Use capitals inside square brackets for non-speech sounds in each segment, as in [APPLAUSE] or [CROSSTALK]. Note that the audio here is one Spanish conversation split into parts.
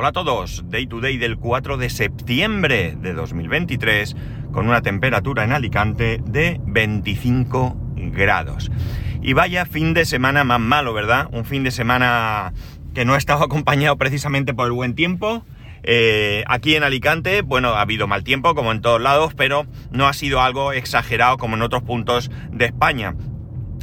Hola a todos, Day to Day del 4 de septiembre de 2023 con una temperatura en Alicante de 25 grados. Y vaya fin de semana más malo, ¿verdad? Un fin de semana que no ha estado [LAUGHS] acompañado precisamente por el buen tiempo. Eh, aquí en Alicante, bueno, ha habido mal tiempo como en todos lados, pero no ha sido algo exagerado como en otros puntos de España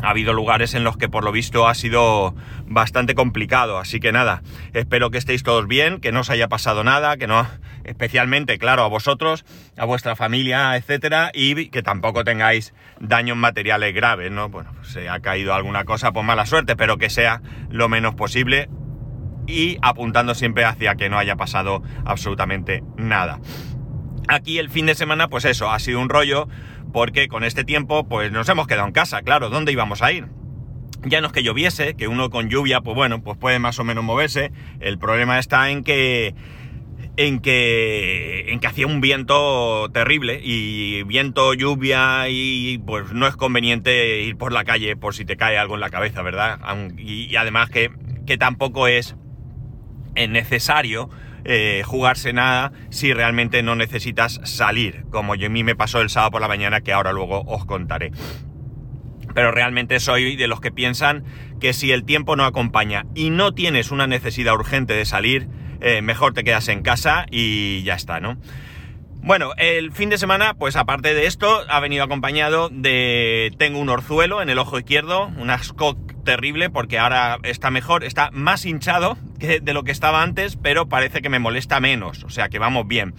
ha habido lugares en los que por lo visto ha sido bastante complicado, así que nada, espero que estéis todos bien, que no os haya pasado nada, que no, especialmente, claro, a vosotros, a vuestra familia, etcétera, y que tampoco tengáis daños materiales graves, ¿no? Bueno, pues se ha caído alguna cosa por mala suerte, pero que sea lo menos posible y apuntando siempre hacia que no haya pasado absolutamente nada. Aquí el fin de semana, pues eso, ha sido un rollo porque con este tiempo pues nos hemos quedado en casa, claro, ¿dónde íbamos a ir? Ya no es que lloviese, que uno con lluvia, pues bueno, pues puede más o menos moverse. El problema está en que en que en que hacía un viento terrible y viento, lluvia y pues no es conveniente ir por la calle por si te cae algo en la cabeza, ¿verdad? Y, además que, que tampoco es necesario eh, jugarse nada si realmente no necesitas salir, como yo a mí me pasó el sábado por la mañana que ahora luego os contaré. Pero realmente soy de los que piensan que si el tiempo no acompaña y no tienes una necesidad urgente de salir, eh, mejor te quedas en casa y ya está, ¿no? Bueno, el fin de semana, pues aparte de esto, ha venido acompañado de... Tengo un orzuelo en el ojo izquierdo, un asco terrible porque ahora está mejor, está más hinchado que de lo que estaba antes, pero parece que me molesta menos, o sea que vamos bien.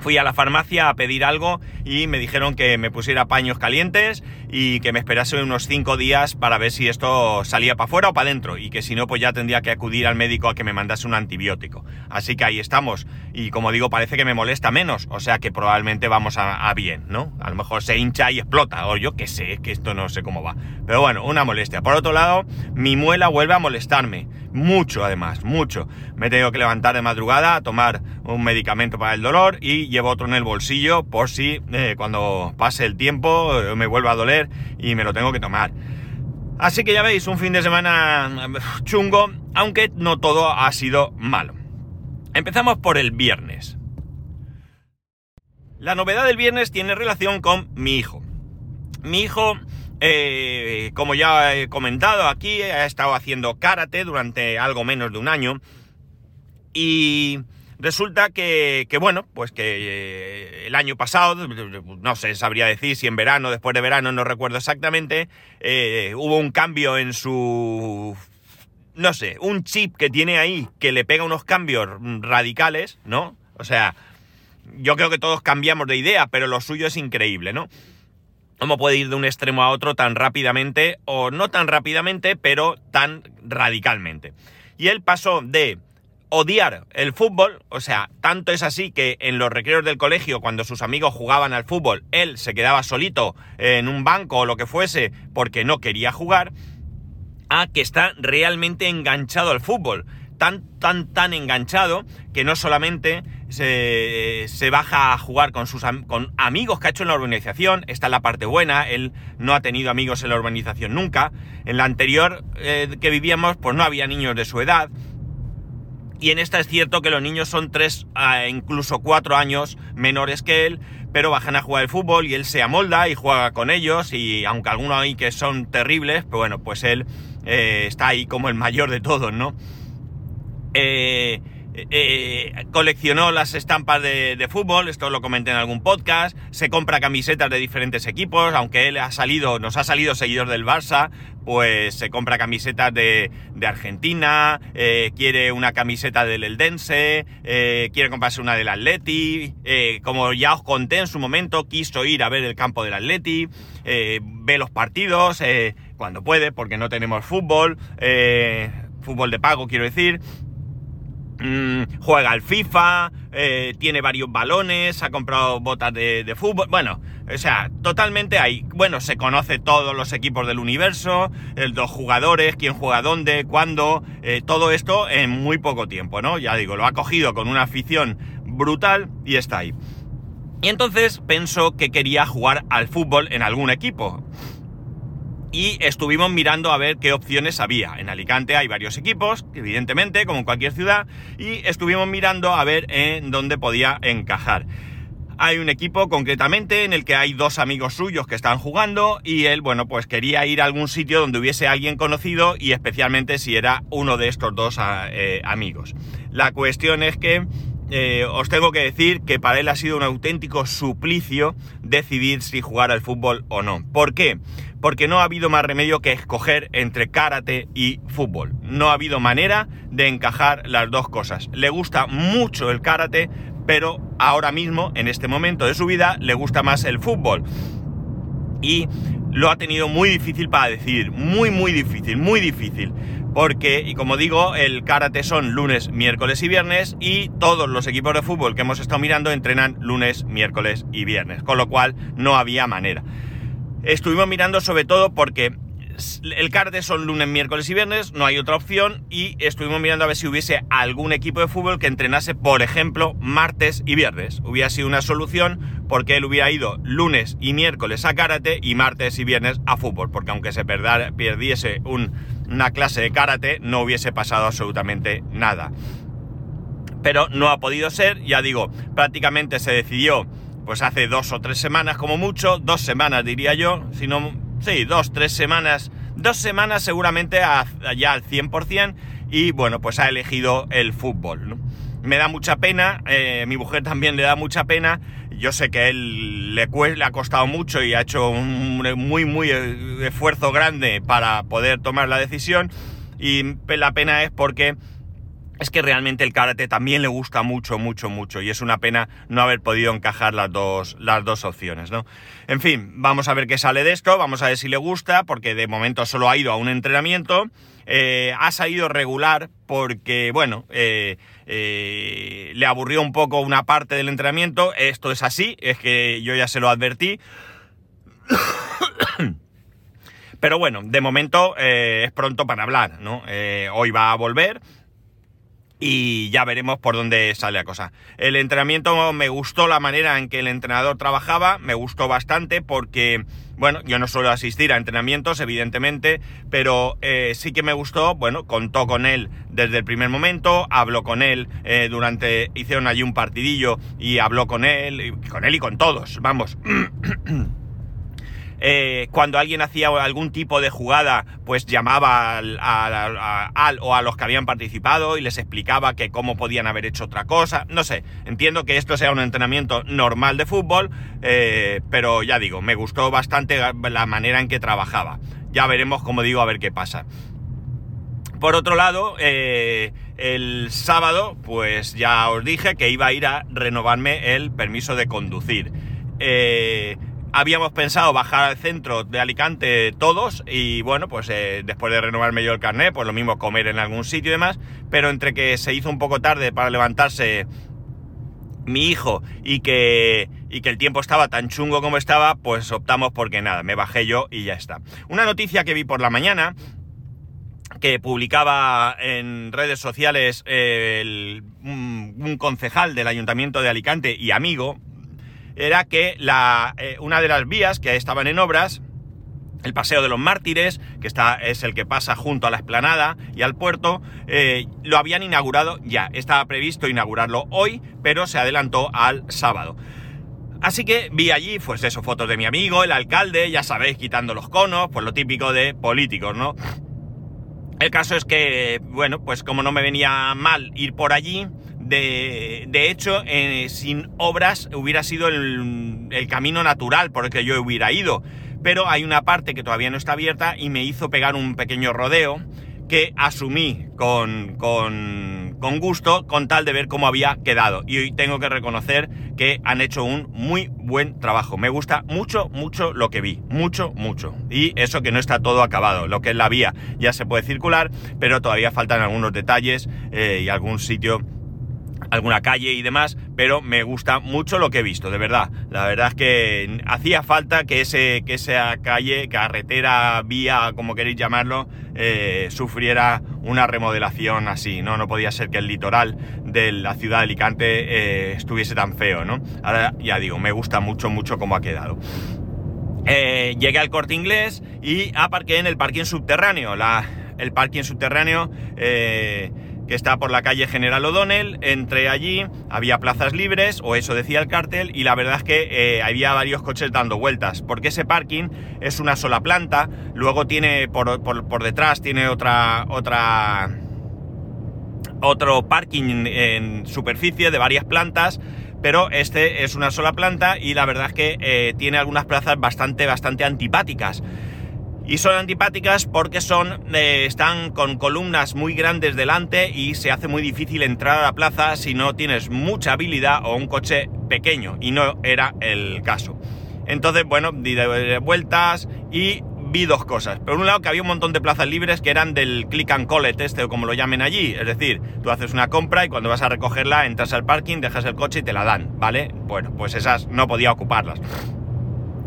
Fui a la farmacia a pedir algo y me dijeron que me pusiera paños calientes y que me esperase unos 5 días para ver si esto salía para afuera o para adentro y que si no pues ya tendría que acudir al médico a que me mandase un antibiótico. Así que ahí estamos y como digo parece que me molesta menos, o sea que probablemente vamos a, bien, ¿no? A lo mejor se hincha y explota o yo qué sé, que esto no sé cómo va. Pero bueno, una molestia. Por otro lado, mi muela vuelve a molestarme. Mucho además, mucho. Me he tenido que levantar de madrugada a tomar un medicamento para el dolor y llevo otro en el bolsillo por si eh, cuando pase el tiempo eh, me vuelva a doler y me lo tengo que tomar. Así que ya veis, un fin de semana eh, chungo, aunque no todo ha sido malo. Empezamos por el viernes. La novedad del viernes tiene relación con mi hijo. Mi hijo eh, como ya he comentado aquí, ha estado haciendo karate durante algo menos de un año. Y resulta que, bueno, pues que eh, el año pasado, no sé, sabría decir si en verano, después de verano, no recuerdo exactamente, eh, hubo un cambio en su... No sé, un chip que tiene ahí que le pega unos cambios radicales, ¿no? O sea, yo creo que todos cambiamos de idea, pero lo suyo es increíble, ¿no? cómo puede ir de un extremo a otro tan rápidamente, o no tan rápidamente, pero tan radicalmente. Y él pasó de odiar el fútbol, o sea, tanto es así que en los recreos del colegio, cuando sus amigos jugaban al fútbol, él se quedaba solito en un banco o lo que fuese porque no quería jugar, a que está realmente enganchado al fútbol. Tan, tan, tan enganchado que no solamente se, baja a jugar con sus con amigos que ha hecho en la urbanización. Esta es la parte buena. Él no ha tenido amigos en la urbanización nunca. En la anterior eh, que vivíamos, pues no había niños de su edad. Y en esta es cierto que los niños son tres, incluso cuatro años menores que él, pero bajan a jugar el fútbol y él se amolda y juega con ellos. Y aunque algunos hay que son terribles, pues bueno, pues él eh, está ahí como el mayor de todos, ¿no? Eh, eh, coleccionó las estampas de, fútbol, esto lo comenté en algún podcast, se compra camisetas de diferentes equipos, aunque él ha salido, nos ha salido seguidor del Barça, pues se compra camisetas de, Argentina, eh, quiere una camiseta del Eldense, eh, quiere comprarse una del Atleti, como ya os conté en su momento, quiso ir a ver el campo del Atleti, ve los partidos cuando puede, porque no tenemos fútbol, fútbol de pago quiero decir, Mm, juega al FIFA, eh, tiene varios balones, ha comprado botas de, fútbol. Bueno, o sea, totalmente ahí. Bueno, se conoce todos los equipos del universo, los jugadores, quién juega dónde, cuándo, eh, todo esto en muy poco tiempo, ¿no? Ya digo, lo ha cogido con una afición brutal y está ahí. Y entonces pensó que quería jugar al fútbol en algún equipo. Y estuvimos mirando a ver qué opciones había. En Alicante hay varios equipos, evidentemente, como en cualquier ciudad, y estuvimos mirando a ver en dónde podía encajar. Hay un equipo concretamente en el que hay dos amigos suyos que están jugando y él, bueno, pues quería ir a algún sitio donde hubiese alguien conocido y especialmente si era uno de estos dos ah, eh, amigos. La cuestión es que eh, os tengo que decir que para él ha sido un auténtico suplicio decidir si jugar al fútbol o no. ¿Por qué? Porque no ha habido más remedio que escoger entre karate y fútbol. No ha habido manera de encajar las dos cosas. Le gusta mucho el karate, pero ahora mismo, en este momento de su vida, le gusta más el fútbol. Y lo ha tenido muy difícil para decidir. Muy, muy difícil, muy difícil porque, y como digo, el karate son lunes, miércoles y viernes y todos los equipos de fútbol que hemos estado mirando entrenan lunes, miércoles y viernes, con lo cual no había manera. Estuvimos mirando sobre todo porque el karate son lunes, miércoles y viernes, no hay otra opción y estuvimos mirando a ver si hubiese algún equipo de fútbol que entrenase, por ejemplo, martes y viernes. Hubiera sido una solución porque él hubiera ido lunes y miércoles a karate y martes y viernes a fútbol, porque aunque se perdiese un una clase de karate no hubiese pasado absolutamente nada. Pero no ha podido ser, ya digo, prácticamente se decidió pues hace dos o tres semanas como mucho, dos semanas diría yo, si no, sí, dos, tres semanas, dos semanas seguramente ya al 100% y bueno, pues ha elegido el fútbol. Me da mucha pena, eh, mi mujer también le da mucha pena yo sé que él le, le, ha costado mucho y ha hecho un muy, muy eh, esfuerzo grande para poder tomar la decisión. Y la pena es porque es que realmente el karate también le gusta mucho, mucho, mucho. Y es una pena no haber podido encajar las dos, las dos opciones, ¿no? En fin, vamos a ver qué sale de esto, vamos a ver si le gusta, porque de momento solo ha ido a un entrenamiento. Eh, ha salido regular porque, bueno, eh, eh, le aburrió un poco una parte del entrenamiento. Esto es así, es que yo ya se lo advertí. [COUGHS] Pero bueno, de momento es pronto para hablar, ¿no? hoy va a volver y ya veremos por dónde sale la cosa. El entrenamiento me gustó la manera en que el entrenador trabajaba, me gustó bastante porque, bueno, yo no suelo asistir a entrenamientos, evidentemente, pero eh, sí que me gustó, bueno, contó con él desde el primer momento, habló con él eh, durante, hicieron allí un partidillo y habló con él, con él y con todos, vamos. [CLEARS THROAT] Eh, cuando alguien hacía algún tipo de jugada, pues llamaba al, o a los que habían participado y les explicaba que cómo podían haber hecho otra cosa. No sé, entiendo que esto sea un entrenamiento normal de fútbol, eh, pero ya digo, me gustó bastante la manera en que trabajaba. Ya veremos, como digo, a ver qué pasa. Por otro lado, eh, el sábado, pues ya os dije que iba a ir a renovarme el permiso de conducir. Habíamos pensado bajar al centro de Alicante todos y bueno, pues eh, después de renovarme yo el carnet, pues lo mismo comer en algún sitio y demás, pero entre que se hizo un poco tarde para levantarse mi hijo y que, y que el tiempo estaba tan chungo como estaba, pues optamos porque nada, me bajé yo y ya está. Una noticia que vi por la mañana que publicaba en redes sociales eh, un concejal del Ayuntamiento de Alicante y amigo, era que la, eh, una de las vías que estaban en obras, el Paseo de los Mártires, que está, es el que pasa junto a la esplanada y al puerto, eh, lo habían inaugurado ya. Estaba previsto inaugurarlo hoy, pero se adelantó al sábado. Así que vi allí, pues eso, fotos de mi amigo, el alcalde, ya sabéis, quitando los conos, pues lo típico de políticos, ¿no? El caso es que, bueno, pues como no me venía mal ir por allí, de, hecho, eh, sin obras hubiera sido el, camino natural por el que yo hubiera ido. Pero hay una parte que todavía no está abierta y me hizo pegar un pequeño rodeo que asumí con, gusto con tal de ver cómo había quedado. Y hoy tengo que reconocer que han hecho un muy buen trabajo. Me gusta mucho, mucho lo que vi. Mucho, mucho. Y eso que no está todo acabado. Lo que es la vía ya se puede circular, pero todavía faltan algunos detalles eh, y algún sitio alguna calle y demás, pero me gusta mucho lo que he visto, de verdad. La verdad es que hacía falta que, ese, que esa calle, carretera, vía, como queréis llamarlo, eh, sufriera una remodelación así, ¿no? No podía ser que el litoral de la ciudad de Alicante eh, estuviese tan feo, ¿no? Ahora ya digo, me gusta mucho, mucho cómo ha quedado. eh, llegué al corte inglés y aparqué en el parking subterráneo. La, el parking subterráneo que está por la calle General O'Donnell. Entré allí, había plazas libres, o eso decía el cartel, y la verdad es que eh, había varios coches dando vueltas, porque ese parking es una sola planta, luego tiene por, detrás, tiene otra, otra, otro parking en superficie de varias plantas, pero este es una sola planta y la verdad es que eh, tiene algunas plazas bastante, bastante antipáticas. Y son antipáticas porque son, eh, están con columnas muy grandes delante y se hace muy difícil entrar a la plaza si no tienes mucha habilidad o un coche pequeño. Y no era el caso. Entonces, bueno, di de vueltas y vi dos cosas. Por un lado, que había un montón de plazas libres que eran del click and collect, este o como lo llamen allí. Es decir, tú haces una compra y cuando vas a recogerla entras al parking, dejas el coche y te la dan, ¿vale? Bueno, pues esas no podía ocuparlas.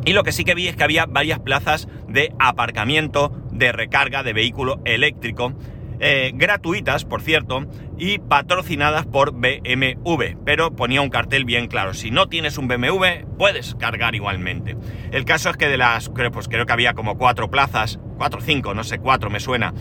Y lo que sí que vi es que había varias plazas de aparcamiento, de recarga de vehículo eléctrico eh, gratuitas, por cierto, y patrocinadas por BMW, pero ponía un cartel bien claro, si no tienes un BMW, puedes cargar igualmente. El caso es que de las, pues creo que había como cuatro plazas, cuatro o cinco, no sé, cuatro me suena,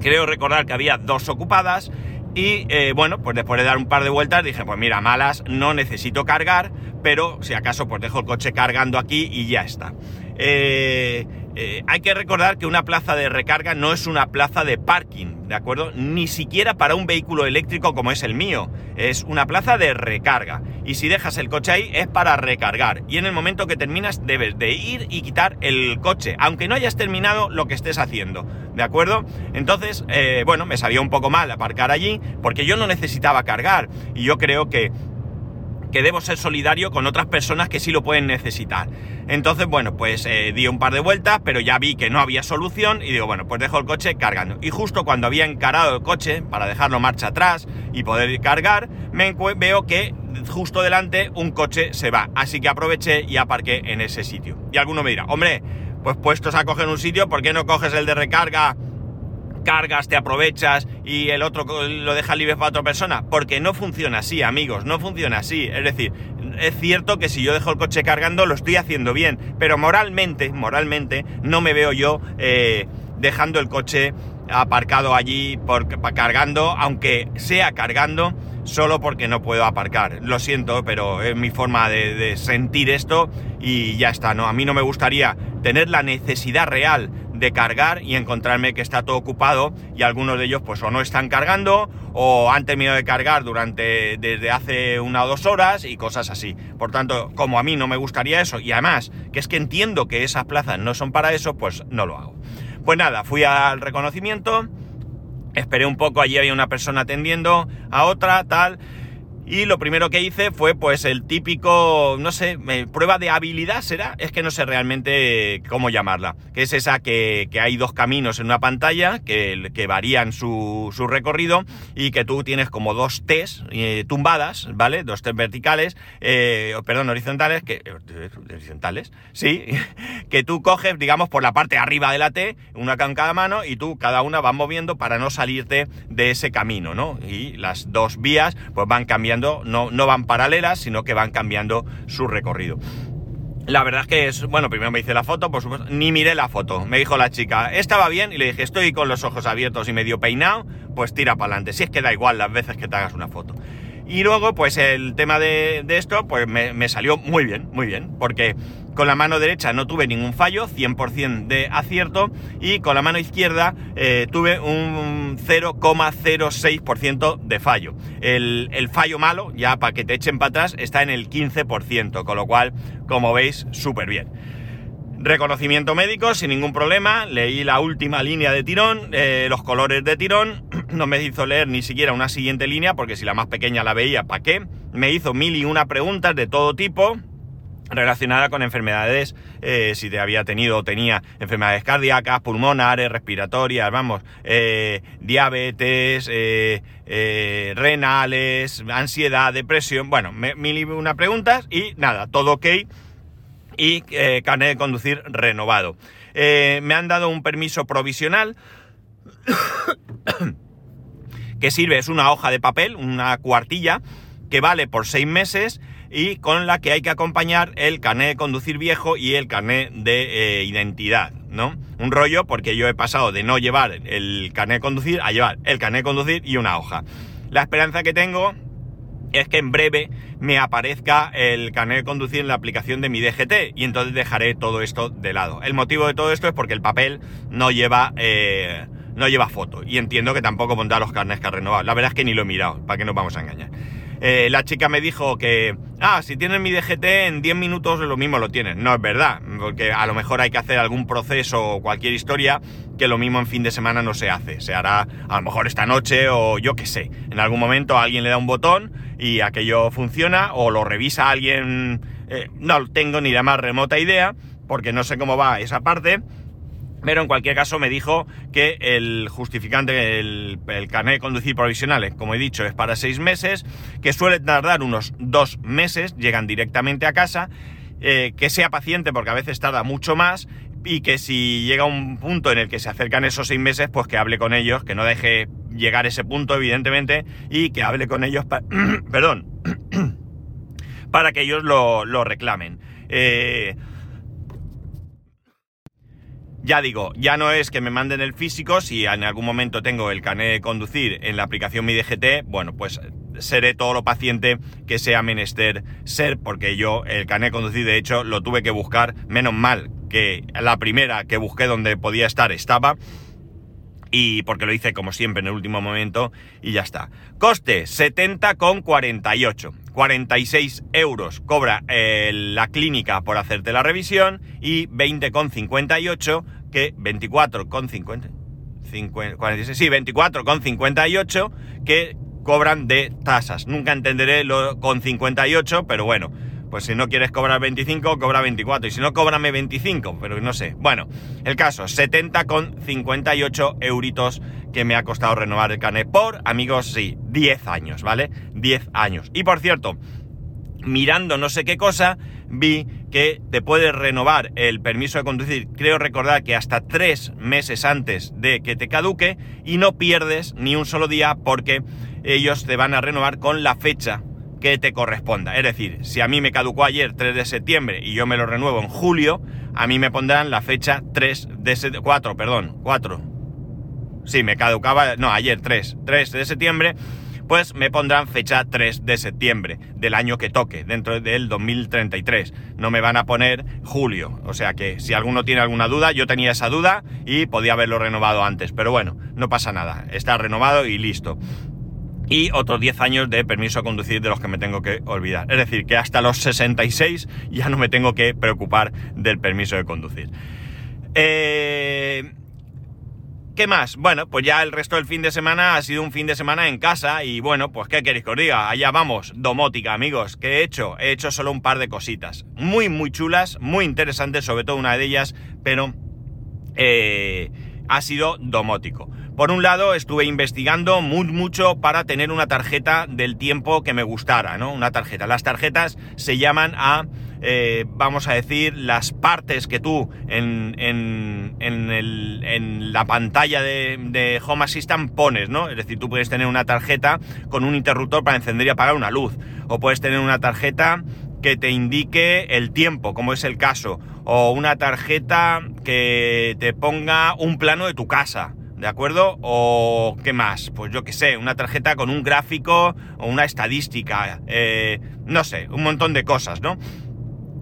creo recordar que había dos ocupadas, y eh, bueno, pues después de dar un par de vueltas dije, pues mira, malas, no necesito cargar, pero si acaso pues dejo el coche cargando aquí y ya está. Eh, eh, hay que recordar que una plaza de recarga no es una plaza de parking, ¿de acuerdo? Ni siquiera para un vehículo eléctrico como es el mío. Es una plaza de recarga. Y si dejas el coche ahí es para recargar. Y en el momento que terminas debes de ir y quitar el coche, aunque no hayas terminado lo que estés haciendo, ¿de acuerdo? Entonces, eh, bueno, me sabía un poco mal aparcar allí porque yo no necesitaba cargar. Y yo creo que que debo ser solidario con otras personas que sí lo pueden necesitar. Entonces, bueno, pues eh, di un par de vueltas, pero ya vi que no había solución y digo, bueno, pues dejo el coche cargando. Y justo cuando había encarado el coche para dejarlo marcha atrás y poder cargar, me veo que justo delante un coche se va. Así que aproveché y aparqué en ese sitio. Y alguno me dirá, hombre, pues puestos a coger un sitio, ¿por qué no coges el de recarga? Cargas, te aprovechas y el otro lo deja libre para otra persona. Porque no funciona así, amigos, no funciona así. Es decir, es cierto que si yo dejo el coche cargando lo estoy haciendo bien, pero moralmente, moralmente, no me veo yo eh, dejando el coche aparcado allí por, cargando, aunque sea cargando, solo porque no puedo aparcar. Lo siento, pero es mi forma de, de sentir esto y ya está, ¿no? A mí no me gustaría tener la necesidad real de cargar y encontrarme que está todo ocupado y algunos de ellos pues o no están cargando o han terminado de cargar durante desde hace una o dos horas y cosas así. Por tanto, como a mí no me gustaría eso y además que es que entiendo que esas plazas no son para eso, pues no lo hago. Pues nada, fui al reconocimiento, esperé un poco, allí había una persona atendiendo a otra, tal, y lo primero que hice fue pues el típico, no sé, prueba de habilidad será, es que no sé realmente cómo llamarla, que es esa que, hay dos caminos en una pantalla que, que varían su, su, recorrido y que tú tienes como dos T's eh, tumbadas, ¿vale? Dos T's verticales, eh, perdón, horizontales, que, horizontales, sí, [LAUGHS] que tú coges, digamos, por la parte arriba de la T, una con cada mano y tú cada una vas moviendo para no salirte de ese camino, ¿no? Y las dos vías pues van cambiando no, no van paralelas, sino que van cambiando su recorrido. La verdad es que es, bueno, primero me hice la foto, por supuesto, ni miré la foto. Me dijo la chica, estaba bien, y le dije, estoy con los ojos abiertos y medio peinado, pues tira para adelante. Si es que da igual las veces que te hagas una foto. Y luego, pues el tema de, esto, pues me, me, salió muy bien, muy bien, porque con la mano derecha no tuve ningún fallo, 100% de acierto, y con la mano izquierda eh, tuve un 0,06% de fallo. El, el, fallo malo, ya para que te echen para atrás, está en el 15%, con lo cual, como veis, súper bien. Reconocimiento médico sin ningún problema, leí la última línea de tirón, eh, los colores de tirón, [CLEARS THROAT] no me hizo leer ni siquiera una siguiente línea porque si la más pequeña la veía, ¿para qué? Me hizo mil y una preguntas de todo tipo, relacionada con enfermedades, eh, si te había tenido o tenía enfermedades cardíacas, pulmonares, respiratorias, vamos, eh, diabetes, renales, ansiedad, depresión, bueno, mil y una preguntas y nada, todo ok y carnet de conducir renovado. me han dado un permiso provisional [COUGHS] que sirve, es una hoja de papel, una cuartilla, que vale por seis meses y con la que hay que acompañar el carnet de conducir viejo y el carnet de eh, identidad, ¿no? Un rollo porque yo he pasado de no llevar el carnet de conducir a llevar el carnet de conducir y una hoja. La esperanza que tengo es que en breve me aparezca el carnet de conducir en la aplicación de mi DGT y entonces dejaré todo esto de lado. El motivo de todo esto es porque el papel no lleva, eh, no lleva foto y entiendo que tampoco pondrá los carnets que ha renovado. La verdad es que ni lo he mirado, para que nos vamos a engañar. Eh, la chica me dijo que, ah, si tienes mi DGT en 10 minutos lo mismo lo tienes. No es verdad, porque a lo mejor hay que hacer algún proceso o cualquier historia que lo mismo en fin de semana no se hace. Se hará a lo mejor esta noche o yo qué sé. En algún momento alguien le da un botón y aquello funciona o lo revisa alguien, eh, no tengo ni la más remota idea porque no sé cómo va esa parte. Pero en cualquier caso me dijo que el justificante, el, el carnet de conducir provisional, como he dicho, es para seis meses, que suele tardar unos dos meses, llegan directamente a casa, eh, que sea paciente porque a veces tarda mucho más y que si llega un punto en el que se acercan esos seis meses, pues que hable con ellos, que no deje llegar ese punto, evidentemente, y que hable con ellos, [CLEARS THROAT] perdón, [CLEARS THROAT] para que ellos lo, reclamen. Eh, ya digo, ya no es que me manden el físico, si en algún momento tengo el carnet de conducir en la aplicación Mi DGT, bueno, pues seré todo lo paciente que sea menester ser, porque yo el carnet de conducir, de hecho, lo tuve que buscar, menos mal la primera que busqué donde podía estar estaba, y porque lo hice como siempre en el último momento y ya está. Coste 70,48. 46 euros cobra eh, la clínica por hacerte la revisión y 20,58 que 24,50 46, sí, 24,58 que cobran de tasas. Nunca entenderé lo con 58, pero bueno, pues si no quieres cobrar 25, cobra 24. Y si no, cóbrame 25, pero no sé. Bueno, el caso, 70,58 euritos que me ha costado renovar el carnet por, amigos, sí, 10 años, ¿vale? 10 años. Y por cierto, mirando no sé qué cosa, vi que te puedes renovar el permiso de conducir, creo recordar que hasta tres meses antes de que te caduque y no pierdes ni un solo día porque ellos te van a renovar con la fecha que te corresponda. Es decir, si a mí me caducó ayer 3 de septiembre y yo me lo renuevo en julio, a mí me pondrán la fecha 3 de 4, perdón, 4. Sí, me caducaba, no, ayer 3, 3 de septiembre, pues me pondrán fecha 3 de septiembre del año que toque, dentro del 2033. No me van a poner julio. O sea que si alguno tiene alguna duda, yo tenía esa duda y podía haberlo renovado antes. Pero bueno, no pasa nada. Está renovado y listo y otros 10 años de permiso a conducir de los que me tengo que olvidar. Es decir, que hasta los 66 ya no me tengo que preocupar del permiso de conducir. Eh, ¿Qué más? Bueno, pues ya el resto del fin de semana ha sido un fin de semana en casa y bueno, pues ¿qué queréis que os diga? Allá vamos, domótica, amigos. ¿Qué he hecho? He hecho solo un par de cositas. Muy, muy chulas, muy interesantes, sobre todo una de ellas, pero eh, ha sido domótico. Por un lado, estuve investigando muy, mucho para tener una tarjeta del tiempo que me gustara, ¿no? Una tarjeta. Las tarjetas se llaman a, eh, vamos a decir, las partes que tú en, en, en, la pantalla de, de, Home Assistant pones, ¿no? Es decir, tú puedes tener una tarjeta con un interruptor para encender y apagar una luz. O puedes tener una tarjeta que te indique el tiempo, como es el caso. O una tarjeta que te ponga un plano de tu casa ¿De acuerdo? ¿O qué más? Pues yo qué sé, una tarjeta con un gráfico o una estadística, eh, no sé, un montón de cosas, ¿no?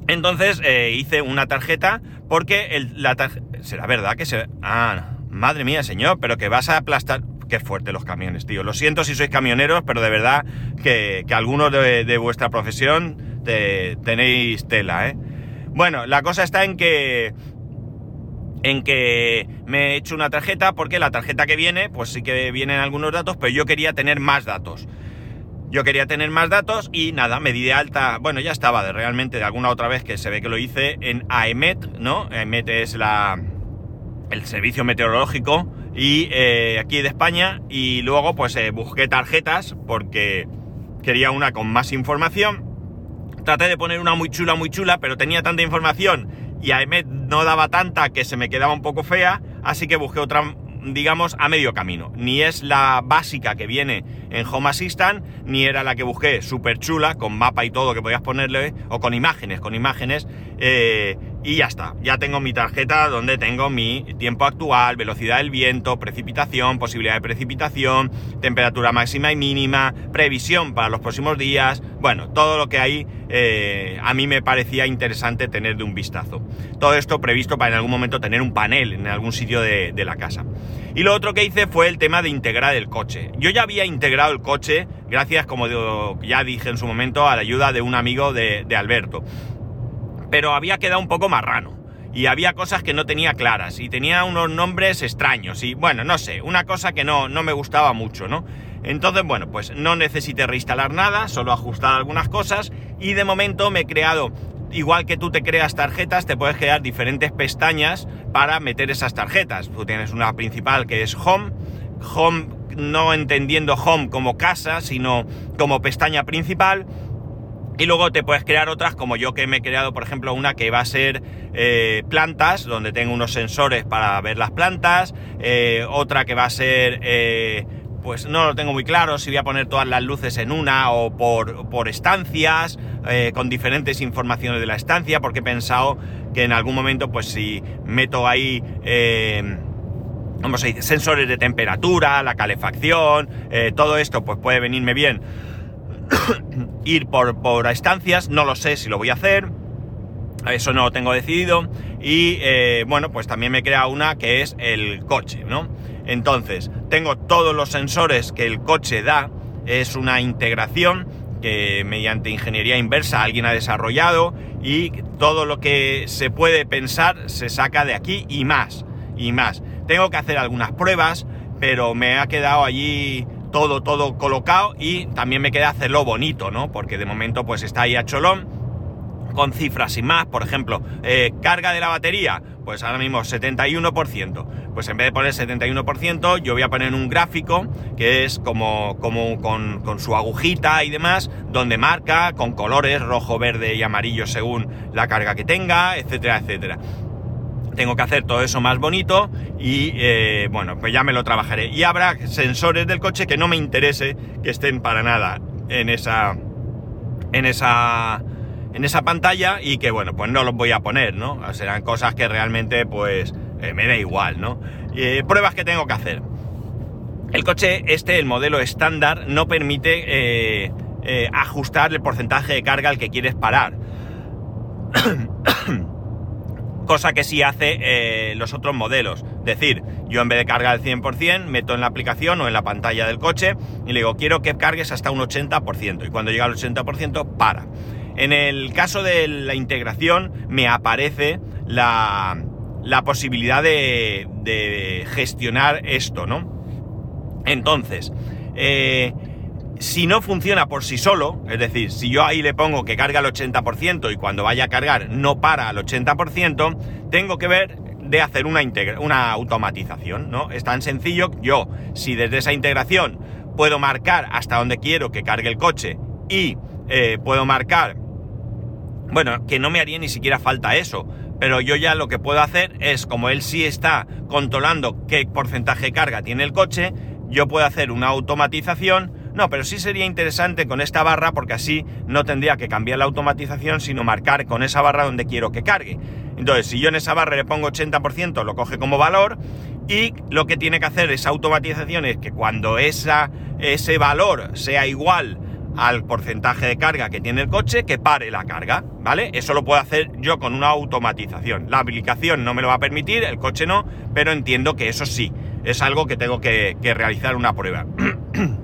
Entonces eh, hice una tarjeta porque el, la tarjeta... ¿Será verdad que se... Ah, madre mía, señor, pero que vas a aplastar... Qué fuerte los camiones, tío. Lo siento si sois camioneros, pero de verdad que, que algunos de, vuestra profesión te, tenéis tela, ¿eh? Bueno, la cosa está en que en que me he hecho una tarjeta porque la tarjeta que viene, pues sí que vienen algunos datos, pero yo quería tener más datos. Yo quería tener más datos y nada, me di de alta, bueno, ya estaba de realmente de alguna otra vez que se ve que lo hice en AEMET, ¿no? AEMET es la, el servicio meteorológico y eh, aquí de España y luego pues eh, busqué tarjetas porque quería una con más información. Traté de poner una muy chula, muy chula, pero tenía tanta información y AEMET no daba tanta que se me quedaba un poco fea, así que busqué otra digamos, a medio camino. Ni es la básica que viene en Home Assistant, ni era la que busqué súper chula, con mapa y todo que podías ponerle, o con imágenes, con imágenes, eh, y ya está. Ya tengo mi tarjeta donde tengo mi tiempo actual, velocidad del viento, precipitación, posibilidad de precipitación, temperatura máxima y mínima, previsión para los próximos días, bueno, todo lo que hay eh, a mí me parecía interesante tener de un vistazo. Todo esto previsto para en algún momento tener un panel en algún sitio de, la casa. Y lo otro que hice fue el tema de integrar el coche. Yo ya había integrado el coche gracias, como ya dije en su momento, a la ayuda de un amigo de, de Alberto pero había quedado un poco marrano. Y había cosas que no tenía claras. Y tenía unos nombres extraños. Y bueno, no sé, una cosa que no, no me gustaba mucho, ¿no? Entonces, bueno, pues no necesité reinstalar nada, solo ajustar algunas cosas. Y de momento me he creado, igual que tú te creas tarjetas, te puedes crear diferentes pestañas para meter esas tarjetas. Tú tienes una principal que es Home. Home, no entendiendo Home como casa, sino como pestaña principal y luego te puedes crear otras, como yo que me he creado, por ejemplo, una que va a ser eh, plantas, donde tengo unos sensores para ver las plantas. Eh, otra que va a ser, eh, pues no lo tengo muy claro, si voy a poner todas las luces en una o por, por estancias, con diferentes informaciones de la estancia, porque he pensado que en algún momento, pues si meto ahí... vamos a decir, sensores de temperatura, la calefacción, todo esto pues puede venirme bien [COUGHS] ir por, por estancias, no lo sé si lo voy a hacer, eso no lo tengo decidido. Y eh, bueno, pues también me crea una que es el coche, ¿no? Entonces, tengo todos los sensores que el coche da, es una integración que mediante ingeniería inversa alguien ha desarrollado y todo lo que se puede pensar se saca de aquí y más, y más. Tengo que hacer algunas pruebas, pero me ha quedado allí todo, todo colocado y también me queda hacerlo bonito, ¿no? Porque de momento pues está ahí a cholón, con cifras y más, por ejemplo, eh, carga de la batería, pues ahora mismo 71%. Pues en vez de poner 71%, yo voy a poner un gráfico que es como, como con, con, su agujita y demás, donde marca con colores rojo, verde y amarillo según la carga que tenga, etcétera, etcétera tengo que hacer todo eso más bonito y eh, bueno, pues ya me lo trabajaré. Y habrá sensores del coche que no me interese que estén para nada en esa en esa en esa pantalla y que bueno, pues no los voy a poner, ¿no? Serán cosas que realmente pues eh, me da igual, ¿no? Eh, pruebas que tengo que hacer. El coche este, el modelo estándar, no permite ajustar el porcentaje de carga al que quieres parar. [COUGHS] cosa que sí hace eh, los otros modelos. Es decir, yo en vez de cargar el 100%, meto en la aplicación o en la pantalla del coche y le digo, quiero que cargues hasta un 80%. Y cuando llega al 80%, para. En el caso de la integración, me aparece la, la posibilidad de, gestionar esto, ¿no? Entonces, eh, si no funciona por sí solo, es decir, si yo ahí le pongo que carga al 80% y cuando vaya a cargar no para al 80%, tengo que ver de hacer una, una automatización, ¿no? Es tan sencillo, yo, si desde esa integración puedo marcar hasta donde quiero que cargue el coche y eh, puedo marcar, bueno, que no me haría ni siquiera falta eso, pero yo ya lo que puedo hacer es, como él sí está controlando qué porcentaje de carga tiene el coche, yo puedo hacer una automatización no, pero sí sería interesante con esta barra porque así no tendría que cambiar la automatización, sino marcar con esa barra donde quiero que cargue. Entonces, si yo en esa barra le pongo 80%, lo coge como valor y lo que tiene que hacer esa automatización es que cuando esa, ese valor sea igual al porcentaje de carga que tiene el coche, que pare la carga, ¿vale? Eso lo puedo hacer yo con una automatización. La aplicación no me lo va a permitir, el coche no, pero entiendo que eso sí, es algo que tengo que, que realizar una prueba. [CLEARS THROAT]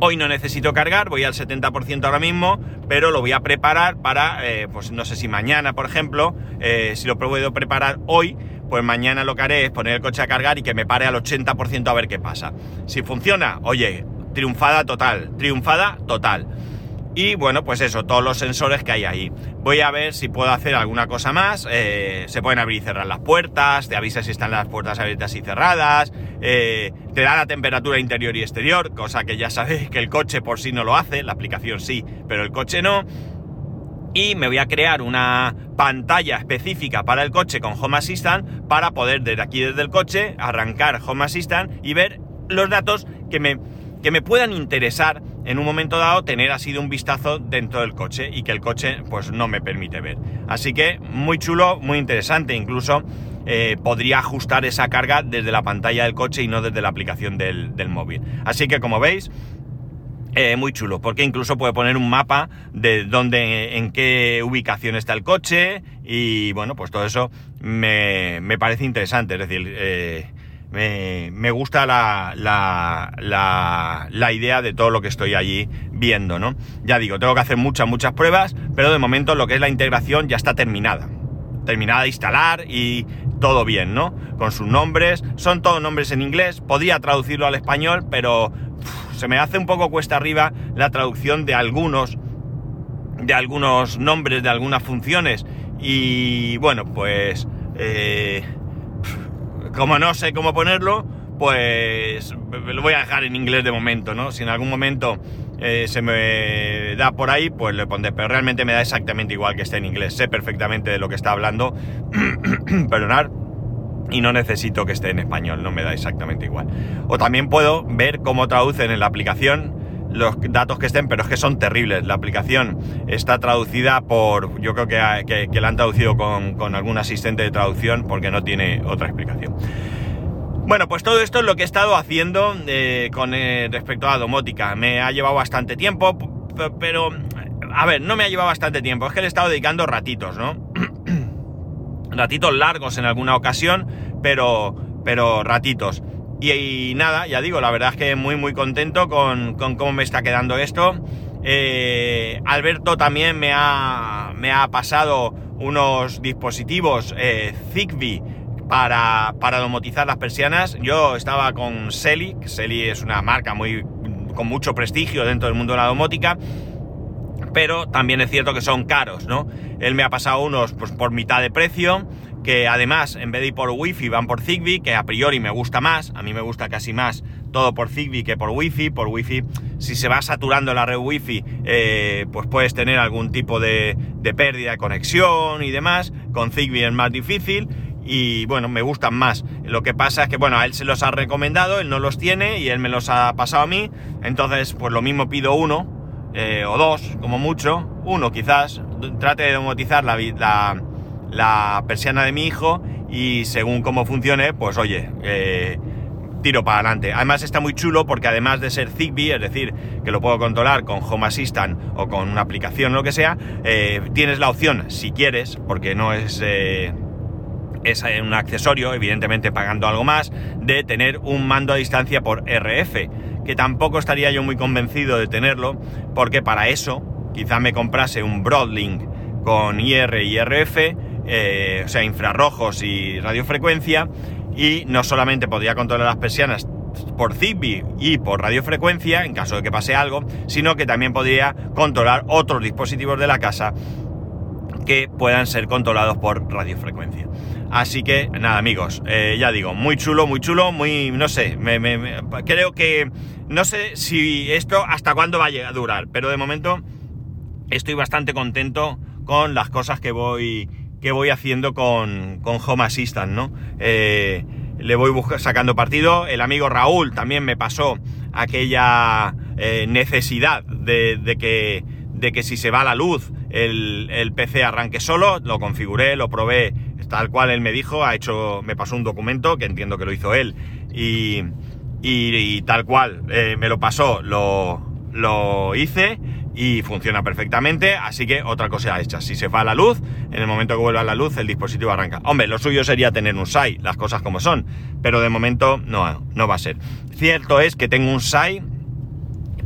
Hoy no necesito cargar, voy al 70% ahora mismo, pero lo voy a preparar para, eh, pues no sé si mañana, por ejemplo, eh, si lo puedo preparar hoy, pues mañana lo que haré es poner el coche a cargar y que me pare al 80% a ver qué pasa. Si funciona, oye, triunfada total, triunfada total. Y bueno, pues eso, todos los sensores que hay ahí. Voy a ver si puedo hacer alguna cosa más. Eh, se pueden abrir y cerrar las puertas, te avisa si están las puertas abiertas y cerradas, eh, te da la temperatura interior y exterior, cosa que ya [LAUGHS] sabéis que el coche por sí no lo hace, la aplicación sí, pero el coche no. y me voy a crear una pantalla específica para el coche con Home Assistant para poder desde aquí desde el coche arrancar Home Assistant y ver los datos que me, que me puedan interesar en un momento dado tener así de un vistazo dentro del coche y que el coche pues no me permite ver. Así que muy chulo, muy interesante, incluso eh, podría ajustar esa carga desde la pantalla del coche y no desde la aplicación del, móvil. Así que como veis, eh, muy chulo, porque incluso puede poner un mapa de dónde, en qué ubicación está el coche y bueno, pues todo eso me, me parece interesante, es decir, eh, me, me, gusta la, la, la, la, idea de todo lo que estoy allí viendo, ¿no? Ya digo, tengo que hacer muchas, muchas pruebas, pero de momento lo que es la integración ya está terminada. Terminada de instalar y todo bien, ¿no? Con sus nombres, son todos nombres en inglés, podría traducirlo al español, pero se me hace un poco cuesta arriba la traducción de algunos, de algunos nombres, de algunas funciones. Y bueno, pues eh, como no sé cómo ponerlo, pues lo voy a dejar en inglés de momento, ¿no? Si en algún momento eh, se me da por ahí, pues le pondré, pero realmente me da exactamente igual que esté en inglés. Sé perfectamente de lo que está hablando, [CLEARS THROAT] perdonar, y no necesito que esté en español, no me da exactamente igual. O también puedo ver cómo traducen en la aplicación los datos que estén, pero es que son terribles. La aplicación está traducida por, yo creo que, que, la han traducido con, con, algún asistente de traducción porque no tiene otra explicación. Bueno, pues todo esto es lo que he estado haciendo eh, con eh, respecto a domótica. Me ha llevado bastante tiempo, pero, a ver, no me ha llevado bastante tiempo, es que le he estado dedicando ratitos, ¿no? [CLEARS THROAT] ratitos largos en alguna ocasión, pero, pero ratitos. Y, nada, ya digo, la verdad es que muy muy contento con, con cómo me está quedando esto. Eh, Alberto también me ha, me ha pasado unos dispositivos eh, Zigbee para, para domotizar las persianas. Yo estaba con Selly, Selly es una marca muy, con mucho prestigio dentro del mundo de la domótica, pero también es cierto que son caros, ¿no? Él me ha pasado unos pues, por mitad de precio que además en vez de ir por Wi-Fi van por Zigbee, que a priori me gusta más, a mí me gusta casi más todo por Zigbee que por Wi-Fi, por Wi-Fi si se va saturando la red Wi-Fi eh, pues puedes tener algún tipo de, pérdida de conexión y demás, con Zigbee es más difícil y bueno, me gustan más. Lo que pasa es que bueno, a él se los ha recomendado, él no los tiene y él me los ha pasado a mí, entonces pues lo mismo pido uno eh, o dos, como mucho, uno quizás, trate de domotizar la, la la persiana de mi hijo y según cómo funcione, pues oye, eh, tiro para adelante. Además está muy chulo porque además de ser Zigbee, es decir, que lo puedo controlar con Home Assistant o con una aplicación o lo que sea, eh, tienes la opción, si quieres, porque no es... Eh, es un accesorio, evidentemente pagando algo más, de tener un mando a distancia por RF, que tampoco estaría yo muy convencido de tenerlo, porque para eso quizá me comprase un Broadlink con IR y RF, eh, o sea, infrarrojos y radiofrecuencia, y no solamente podría controlar las persianas por Zigbee y por radiofrecuencia, en caso de que pase algo, sino que también podría controlar otros dispositivos de la casa que puedan ser controlados por radiofrecuencia. Así que nada amigos, eh, ya digo, muy chulo, muy chulo, muy, no sé, me, creo que, no sé si esto hasta cuándo va a durar, pero de momento estoy bastante contento con las cosas que voy que voy haciendo con, con Home Assistant, ¿no? Eh, le voy sacando partido. El amigo Raúl también me pasó aquella eh, necesidad de, que, de que si se va la luz el, el, PC arranque solo. Lo configuré, lo probé tal cual él me dijo. Ha hecho, me pasó un documento que entiendo que lo hizo él y, y, tal cual eh, me lo pasó, lo, lo hice y funciona perfectamente, así que otra cosa hecha, si se va la luz, en el momento que vuelva la luz el dispositivo arranca. Hombre, lo suyo sería tener un SAI, las cosas como son, pero de momento no, no va a ser. Cierto es que tengo un SAI,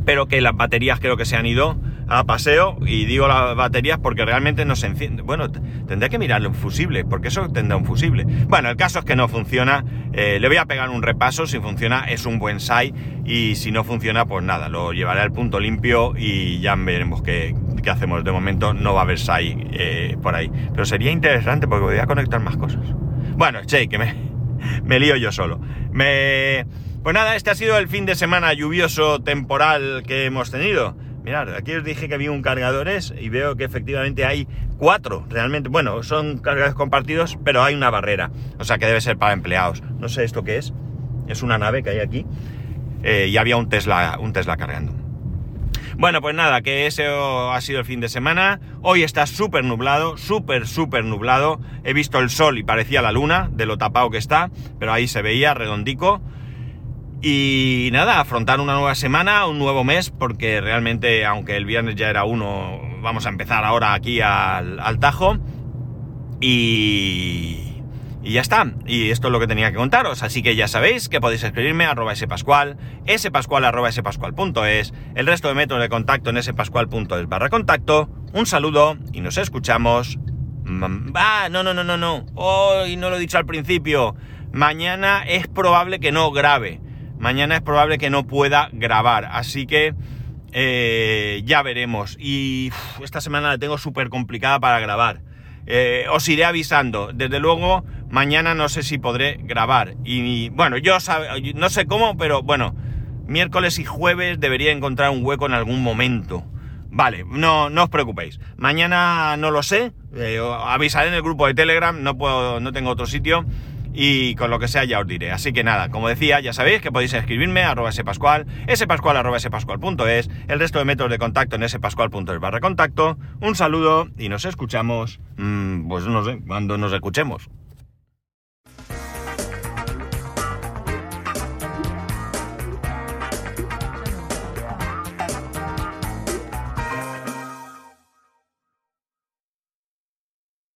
pero que las baterías creo que se han ido a paseo y digo las baterías porque realmente no se enciende. Bueno, tendré que mirarle un fusible, porque eso tendrá un fusible. Bueno, el caso es que no funciona. Eh, le voy a pegar un repaso. Si funciona, es un buen SAI. Y si no funciona, pues nada, lo llevaré al punto limpio y ya veremos qué, qué hacemos. De momento no va a haber SAI eh, por ahí. Pero sería interesante porque voy a conectar más cosas. Bueno, che, que me, [LAUGHS] me lío yo solo. Me. Pues nada, este ha sido el fin de semana lluvioso temporal que hemos tenido Mirad, aquí os dije que había un cargadores y veo que efectivamente hay cuatro, realmente. Bueno, son cargadores compartidos, pero hay una barrera. O sea que debe ser para empleados. No sé esto qué es. Es una nave que hay aquí. Eh, y había un Tesla, un Tesla cargando. Bueno, pues nada, que ese ha sido el fin de semana. Hoy está súper nublado, súper, súper nublado. He visto el sol y parecía la luna, de lo tapado que está, pero ahí se veía redondico. Y nada, afrontar una nueva semana, un nuevo mes, porque realmente, aunque el viernes ya era uno, vamos a empezar ahora aquí al, Tajo. Y, y ya está. Y esto es lo que tenía que contaros. Así que ya sabéis que podéis escribirme a arroba spascual, spascual arroba el resto de métodos de contacto en spascual.es barra contacto. Un saludo y nos escuchamos. Ah, no, no, no, no, no. Hoy no lo he dicho al principio. Mañana es probable que no grabe mañana es probable que no pueda grabar, así que eh, ya veremos. Y esta semana la tengo súper complicada para grabar. Eh, os iré avisando. Desde luego, mañana no sé si podré grabar. Y bueno, yo no sé cómo, pero bueno, miércoles y jueves debería encontrar un hueco en algún momento. Vale, no, no os preocupéis. Mañana no lo sé. Eh, avisaré en el grupo de Telegram. No puedo, no tengo otro sitio y con lo que sea ya os diré. Así que nada, como decía, ya sabéis que podéis escribirme a arroba spascual, spascual el resto de métodos de contacto en spascual.es barra contacto. Un saludo y nos escuchamos, mmm, pues no sé, cuando nos escuchemos.